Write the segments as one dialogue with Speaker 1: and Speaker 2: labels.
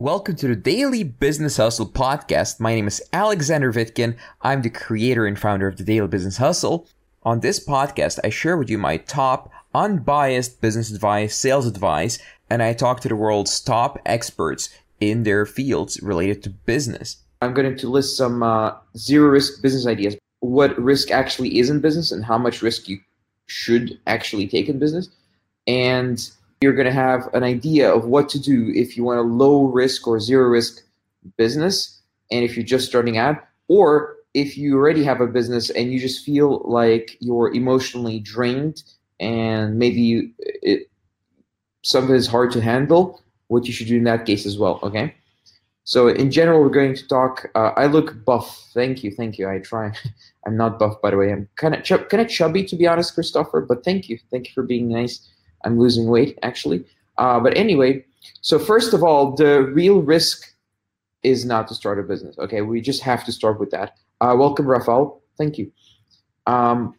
Speaker 1: Welcome to the Daily Business Hustle podcast. My name is Alexander Vitkin. I'm the creator and founder of the Daily Business Hustle. On this podcast, I share with you my top unbiased business advice, sales advice, and I talk to the world's top experts in their fields related to business. I'm going to list some uh, zero risk business ideas, what risk actually is in business, and how much risk you should actually take in business. And you're going to have an idea of what to do if you want a low risk or zero risk business and if you're just starting out or if you already have a business and you just feel like you're emotionally drained and maybe it, something is hard to handle what you should do in that case as well okay? So in general we're going to talk uh, i look buff. Thank you thank you. I try. I'm not buff by the way. I'm kind of kind of chubby to be honest christopher but thank you. Thank you for being nice I'm losing weight actually. Uh, but anyway, so first of all, the real risk is not to start a business. Okay, we just have to start with that. Uh, welcome, Rafael. Thank you. Um,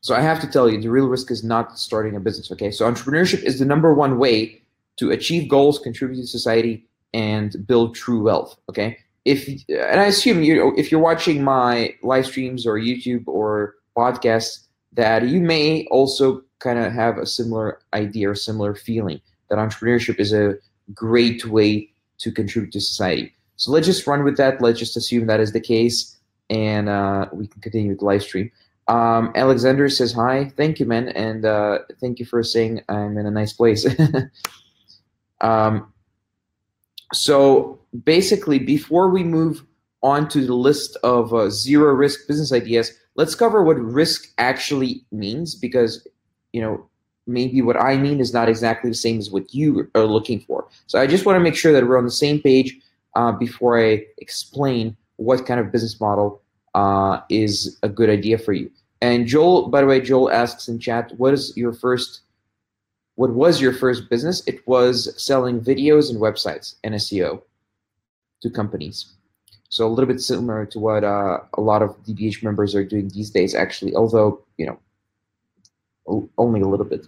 Speaker 1: so I have to tell you, the real risk is not starting a business. Okay, so entrepreneurship is the number one way to achieve goals, contribute to society, and build true wealth. Okay, if and I assume you if you're watching my live streams or YouTube or podcasts, that you may also kind of have a similar idea or similar feeling that entrepreneurship is a great way to contribute to society. So let's just run with that. Let's just assume that is the case, and uh, we can continue with the live stream. Um, Alexander says hi. Thank you, man, and uh, thank you for saying I'm in a nice place. um, so basically, before we move on to the list of uh, zero risk business ideas, let's cover what risk actually means because you know, maybe what I mean is not exactly the same as what you are looking for. So I just want to make sure that we're on the same page uh, before I explain what kind of business model uh, is a good idea for you. And Joel, by the way, Joel asks in chat, what is your first, what was your first business? It was selling videos and websites and SEO to companies. So a little bit similar to what uh, a lot of DBH members are doing these days, actually. Although you know, only a little bit.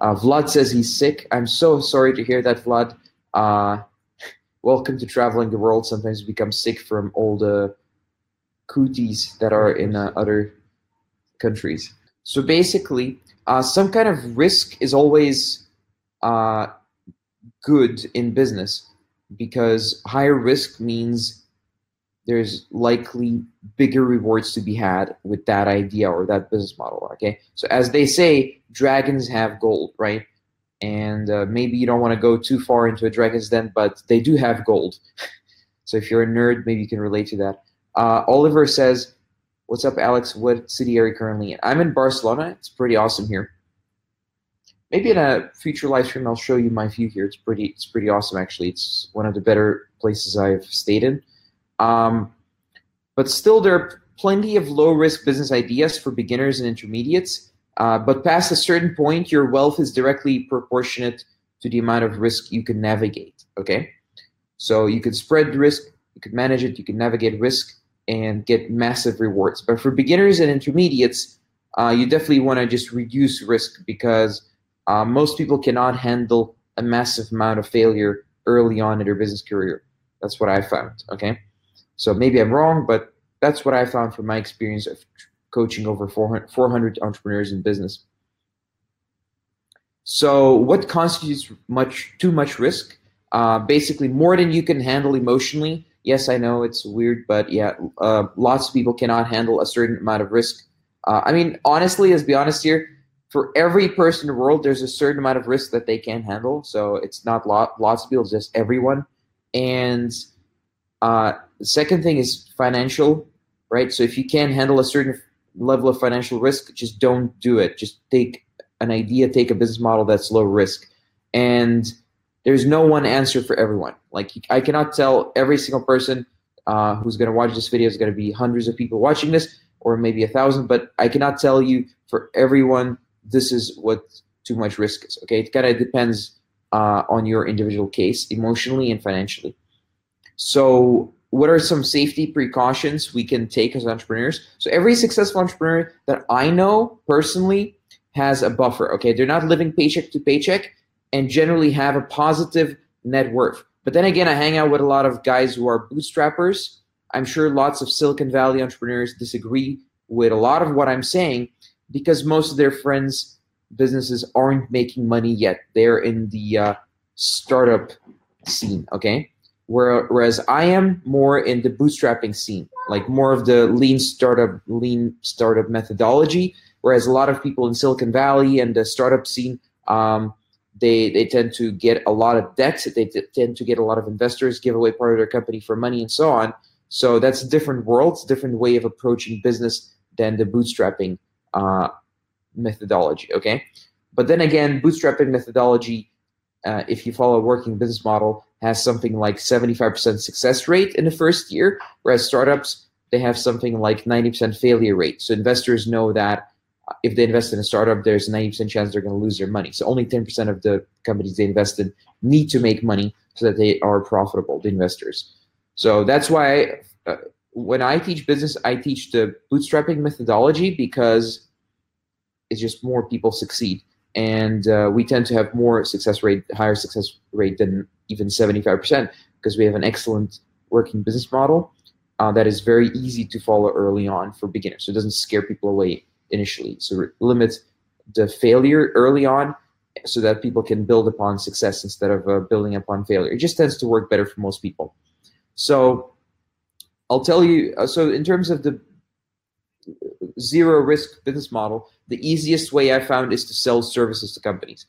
Speaker 1: Uh, Vlad says he's sick. I'm so sorry to hear that, Vlad. Uh, welcome to traveling the world. Sometimes you become sick from all the cooties that are in uh, other countries. So basically, uh, some kind of risk is always uh, good in business because higher risk means there's likely bigger rewards to be had with that idea or that business model. Okay, so as they say, dragons have gold, right? And uh, maybe you don't want to go too far into a dragon's den, but they do have gold. so if you're a nerd, maybe you can relate to that. Uh, Oliver says, "What's up, Alex? What city are you currently in?" I'm in Barcelona. It's pretty awesome here. Maybe in a future live stream, I'll show you my view here. It's pretty, it's pretty awesome actually. It's one of the better places I've stayed in. Um, but still, there are plenty of low risk business ideas for beginners and intermediates. Uh, but past a certain point, your wealth is directly proportionate to the amount of risk you can navigate. Okay, so you can spread risk, you can manage it, you can navigate risk, and get massive rewards. But for beginners and intermediates, uh, you definitely want to just reduce risk because uh, most people cannot handle a massive amount of failure early on in their business career. That's what I found. Okay. So maybe I'm wrong, but that's what I found from my experience of coaching over 400, 400 entrepreneurs in business. So, what constitutes much too much risk? Uh, basically, more than you can handle emotionally. Yes, I know it's weird, but yeah, uh, lots of people cannot handle a certain amount of risk. Uh, I mean, honestly, let's be honest here. For every person in the world, there's a certain amount of risk that they can handle. So it's not lot, lots of people, just everyone. And uh, second thing is financial, right? So if you can't handle a certain level of financial risk, just don't do it. Just take an idea, take a business model that's low risk. And there's no one answer for everyone. Like I cannot tell every single person uh, who's going to watch this video is going to be hundreds of people watching this, or maybe a thousand. But I cannot tell you for everyone this is what too much risk is. Okay, it kind of depends uh, on your individual case, emotionally and financially. So, what are some safety precautions we can take as entrepreneurs? So, every successful entrepreneur that I know personally has a buffer. Okay, they're not living paycheck to paycheck and generally have a positive net worth. But then again, I hang out with a lot of guys who are bootstrappers. I'm sure lots of Silicon Valley entrepreneurs disagree with a lot of what I'm saying because most of their friends' businesses aren't making money yet. They're in the uh, startup scene, okay? Whereas I am more in the bootstrapping scene, like more of the lean startup, lean startup methodology. Whereas a lot of people in Silicon Valley and the startup scene, um, they they tend to get a lot of debt. They t- tend to get a lot of investors, give away part of their company for money, and so on. So that's a different world, different way of approaching business than the bootstrapping uh, methodology. Okay, but then again, bootstrapping methodology, uh, if you follow a working business model, has something like 75% success rate in the first year, whereas startups they have something like 90% failure rate. So investors know that uh, if they invest in a startup, there's a 90% chance they're going to lose their money. So only 10% of the companies they invest in need to make money so that they are profitable, the investors. So that's why uh, when I teach business, I teach the bootstrapping methodology because it's just more people succeed. And uh, we tend to have more success rate, higher success rate than even 75% because we have an excellent working business model uh, that is very easy to follow early on for beginners. So it doesn't scare people away initially. So limit the failure early on so that people can build upon success instead of uh, building upon failure. It just tends to work better for most people. So I'll tell you. Uh, so in terms of the zero risk business model, the easiest way I found is to sell services to companies,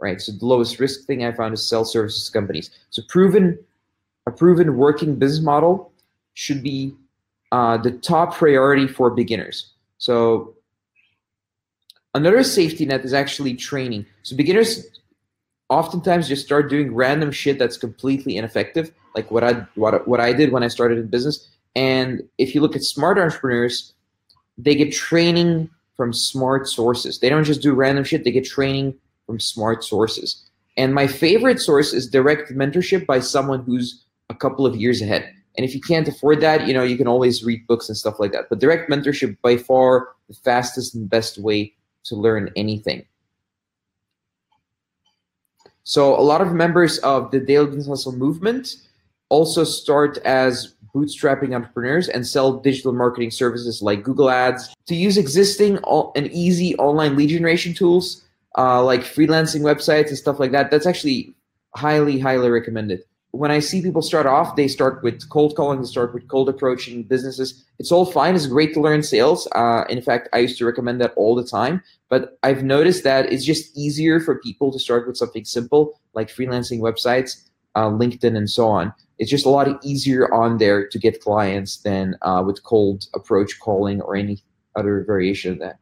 Speaker 1: right? So the lowest risk thing I found is sell services to companies. So proven a proven working business model should be uh, the top priority for beginners. So another safety net is actually training. So beginners oftentimes just start doing random shit that's completely ineffective, like what I what what I did when I started in business. And if you look at smart entrepreneurs, they get training from smart sources. They don't just do random shit, they get training from smart sources. And my favorite source is direct mentorship by someone who's a couple of years ahead. And if you can't afford that, you know, you can always read books and stuff like that. But direct mentorship by far the fastest and best way to learn anything. So a lot of members of the Daily Business Hustle movement also start as bootstrapping entrepreneurs and sell digital marketing services like Google Ads to use existing and easy online lead generation tools uh, like freelancing websites and stuff like that. That's actually highly, highly recommended. When I see people start off, they start with cold calling, they start with cold approaching businesses. It's all fine. It's great to learn sales. Uh, in fact, I used to recommend that all the time. But I've noticed that it's just easier for people to start with something simple like freelancing websites, uh, LinkedIn, and so on it's just a lot easier on there to get clients than uh, with cold approach calling or any other variation of that.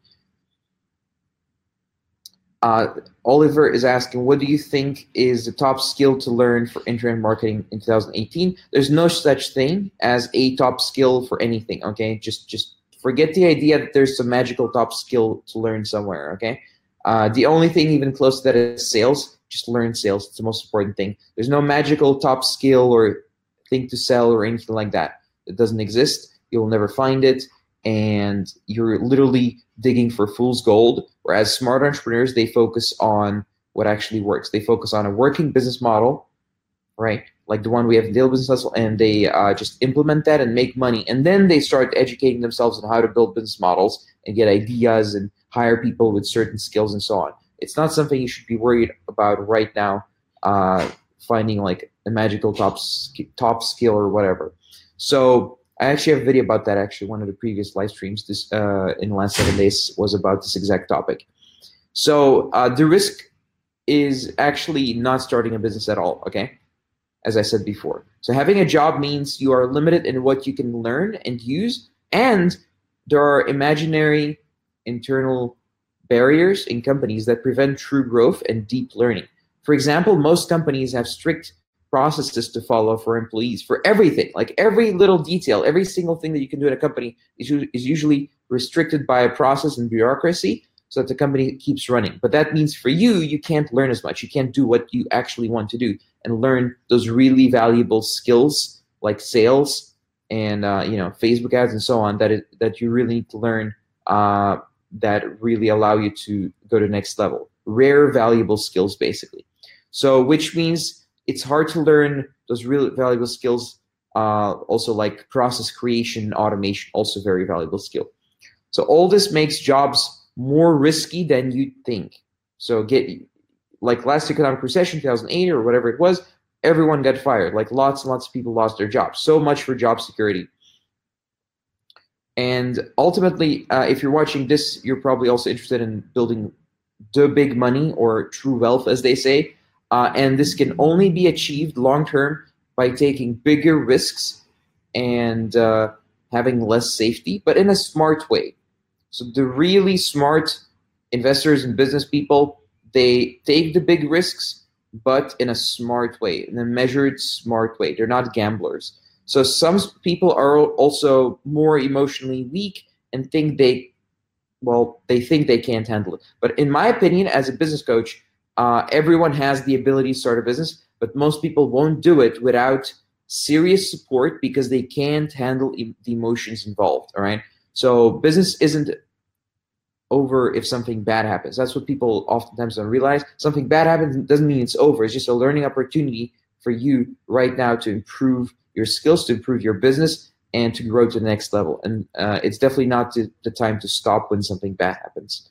Speaker 1: Uh, Oliver is asking, what do you think is the top skill to learn for internet marketing in 2018? There's no such thing as a top skill for anything. Okay, just just forget the idea that there's some magical top skill to learn somewhere. Okay, uh, the only thing even close to that is sales. Just learn sales. It's the most important thing. There's no magical top skill or thing to sell or anything like that. It doesn't exist. You'll never find it. And you're literally digging for fool's gold. Whereas smart entrepreneurs, they focus on what actually works. They focus on a working business model, right? Like the one we have in Daily Business Hustle, and they uh, just implement that and make money. And then they start educating themselves on how to build business models and get ideas and hire people with certain skills and so on. It's not something you should be worried about right now. Uh, finding like a magical top top skill or whatever. So I actually have a video about that. Actually, one of the previous live streams this uh, in the last seven days was about this exact topic. So uh, the risk is actually not starting a business at all. Okay, as I said before. So having a job means you are limited in what you can learn and use, and there are imaginary internal barriers in companies that prevent true growth and deep learning. For example, most companies have strict processes to follow for employees for everything. Like every little detail, every single thing that you can do in a company is, is usually restricted by a process and bureaucracy so that the company keeps running. But that means for you, you can't learn as much. You can't do what you actually want to do and learn those really valuable skills like sales and uh, you know Facebook ads and so on that it, that you really need to learn uh, that really allow you to go to next level. Rare, valuable skills, basically. So, which means it's hard to learn those really valuable skills. Uh, also, like process creation, automation, also very valuable skill. So all this makes jobs more risky than you think. So get like last economic recession, 2008 or whatever it was, everyone got fired. Like lots and lots of people lost their jobs. So much for job security. And ultimately, uh, if you're watching this, you're probably also interested in building the big money or true wealth, as they say. Uh, and this can only be achieved long term by taking bigger risks and uh, having less safety, but in a smart way. So the really smart investors and business people, they take the big risks, but in a smart way, in a measured, smart way. They're not gamblers. So some people are also more emotionally weak and think they, well, they think they can't handle it. But in my opinion, as a business coach, uh, everyone has the ability to start a business, but most people won't do it without serious support because they can't handle e- the emotions involved. All right. So business isn't over if something bad happens. That's what people oftentimes don't realize. Something bad happens doesn't mean it's over. It's just a learning opportunity for you right now to improve your skills, to improve your business, and to grow to the next level. And uh, it's definitely not the, time to stop when something bad happens.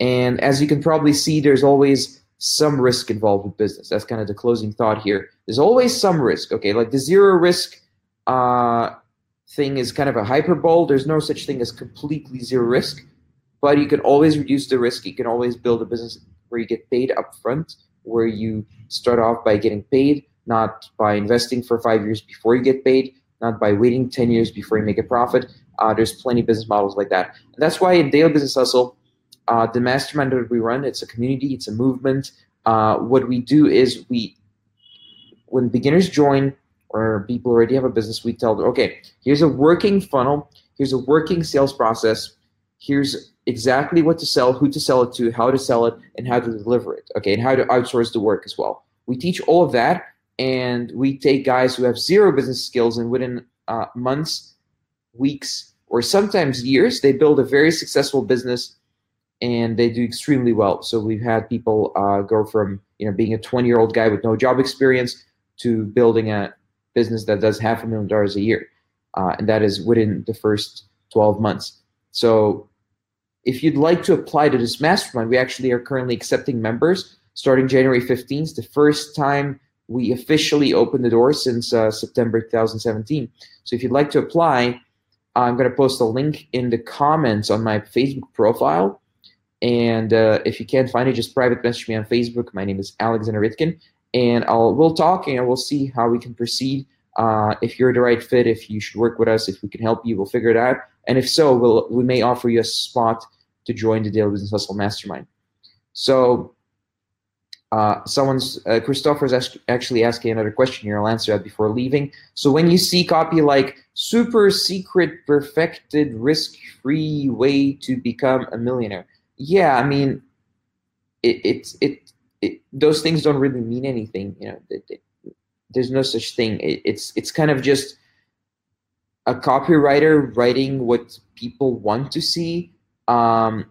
Speaker 1: And as you can probably see, there's always some risk involved with business. That's kind of the closing thought here. There's always some risk. Okay, like the zero risk uh, thing is kind of a hyperbole. There's no such thing as completely zero risk, but you can always reduce the risk. You can always build a business where you get paid upfront, where you start off by getting paid, not by investing for five years before you get paid, not by waiting 10 years before you make a profit. Uh, there's plenty of business models like that. And that's why in Daily Business Hustle, uh, the mastermind that we run, it's a community, it's a movement. Uh, what we do is we, when beginners join or people already have a business, we tell them, okay, here's a working funnel, here's a working sales process, here's exactly what to sell, who to sell it to, how to sell it, and how to deliver it. Okay, and how to outsource the work as well. We teach all of that, and we take guys who have zero business skills, and within uh, months, weeks, or sometimes years, they build a very successful business and they do extremely well. So we've had people uh, go from you know being a 20 year old guy with no job experience to building a business that does half a million dollars a year, uh, and that is within the first 12 months. So if you'd like to apply to this mastermind, we actually are currently accepting members starting January 15th, the first time we officially opened the door since uh, September 2017. So if you'd like to apply, I'm going to post a link in the comments on my Facebook profile and uh, if you can't find it, just private message me on Facebook. My name is Alexander Vitkin, and I'll we'll talk and we'll see how we can proceed. Uh, if you're the right fit, if you should work with us, if we can help you, we'll figure it out. And if so, we'll we may offer you a spot to join the Daily Business Hustle Mastermind. So, uh, someone's uh, Christopher's actually asking another question here. I'll answer that before leaving. So, when you see copy like "super secret, perfected, risk-free way to become a millionaire," yeah, I mean, it, it's it, it, those things don't really mean anything. You know, it, it, there's no such thing. it's it's kind of just a copywriter writing what people want to see, um,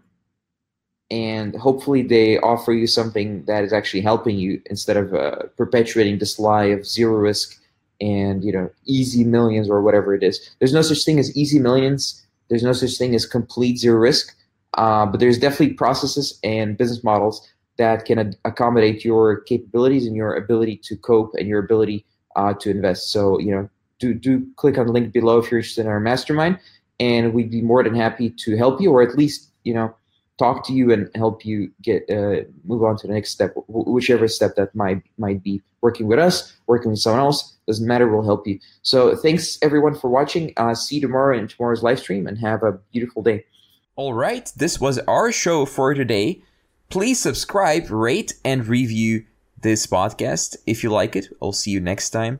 Speaker 1: and hopefully they offer you something that is actually helping you instead of uh, perpetuating this lie of zero risk and you know easy millions or whatever it is. There's no such thing as easy millions. There's no such thing as complete zero risk uh, but there's definitely processes and business models that can ad- accommodate your capabilities and your ability to cope and your ability uh, to invest. So, you know, do, do click on the link below if you're interested in our mastermind, and we'd be more than happy to help you, or at least, you know, talk to you and help you get uh, move on to the next step, whichever step that might might be. Working with us, working with someone else, doesn't matter. We'll help you. So, thanks everyone for watching. Uh, see you tomorrow in tomorrow's live stream, and have a beautiful day. All right, this was our show for today. Please subscribe, rate, and review this podcast if you like it. I'll see you next time.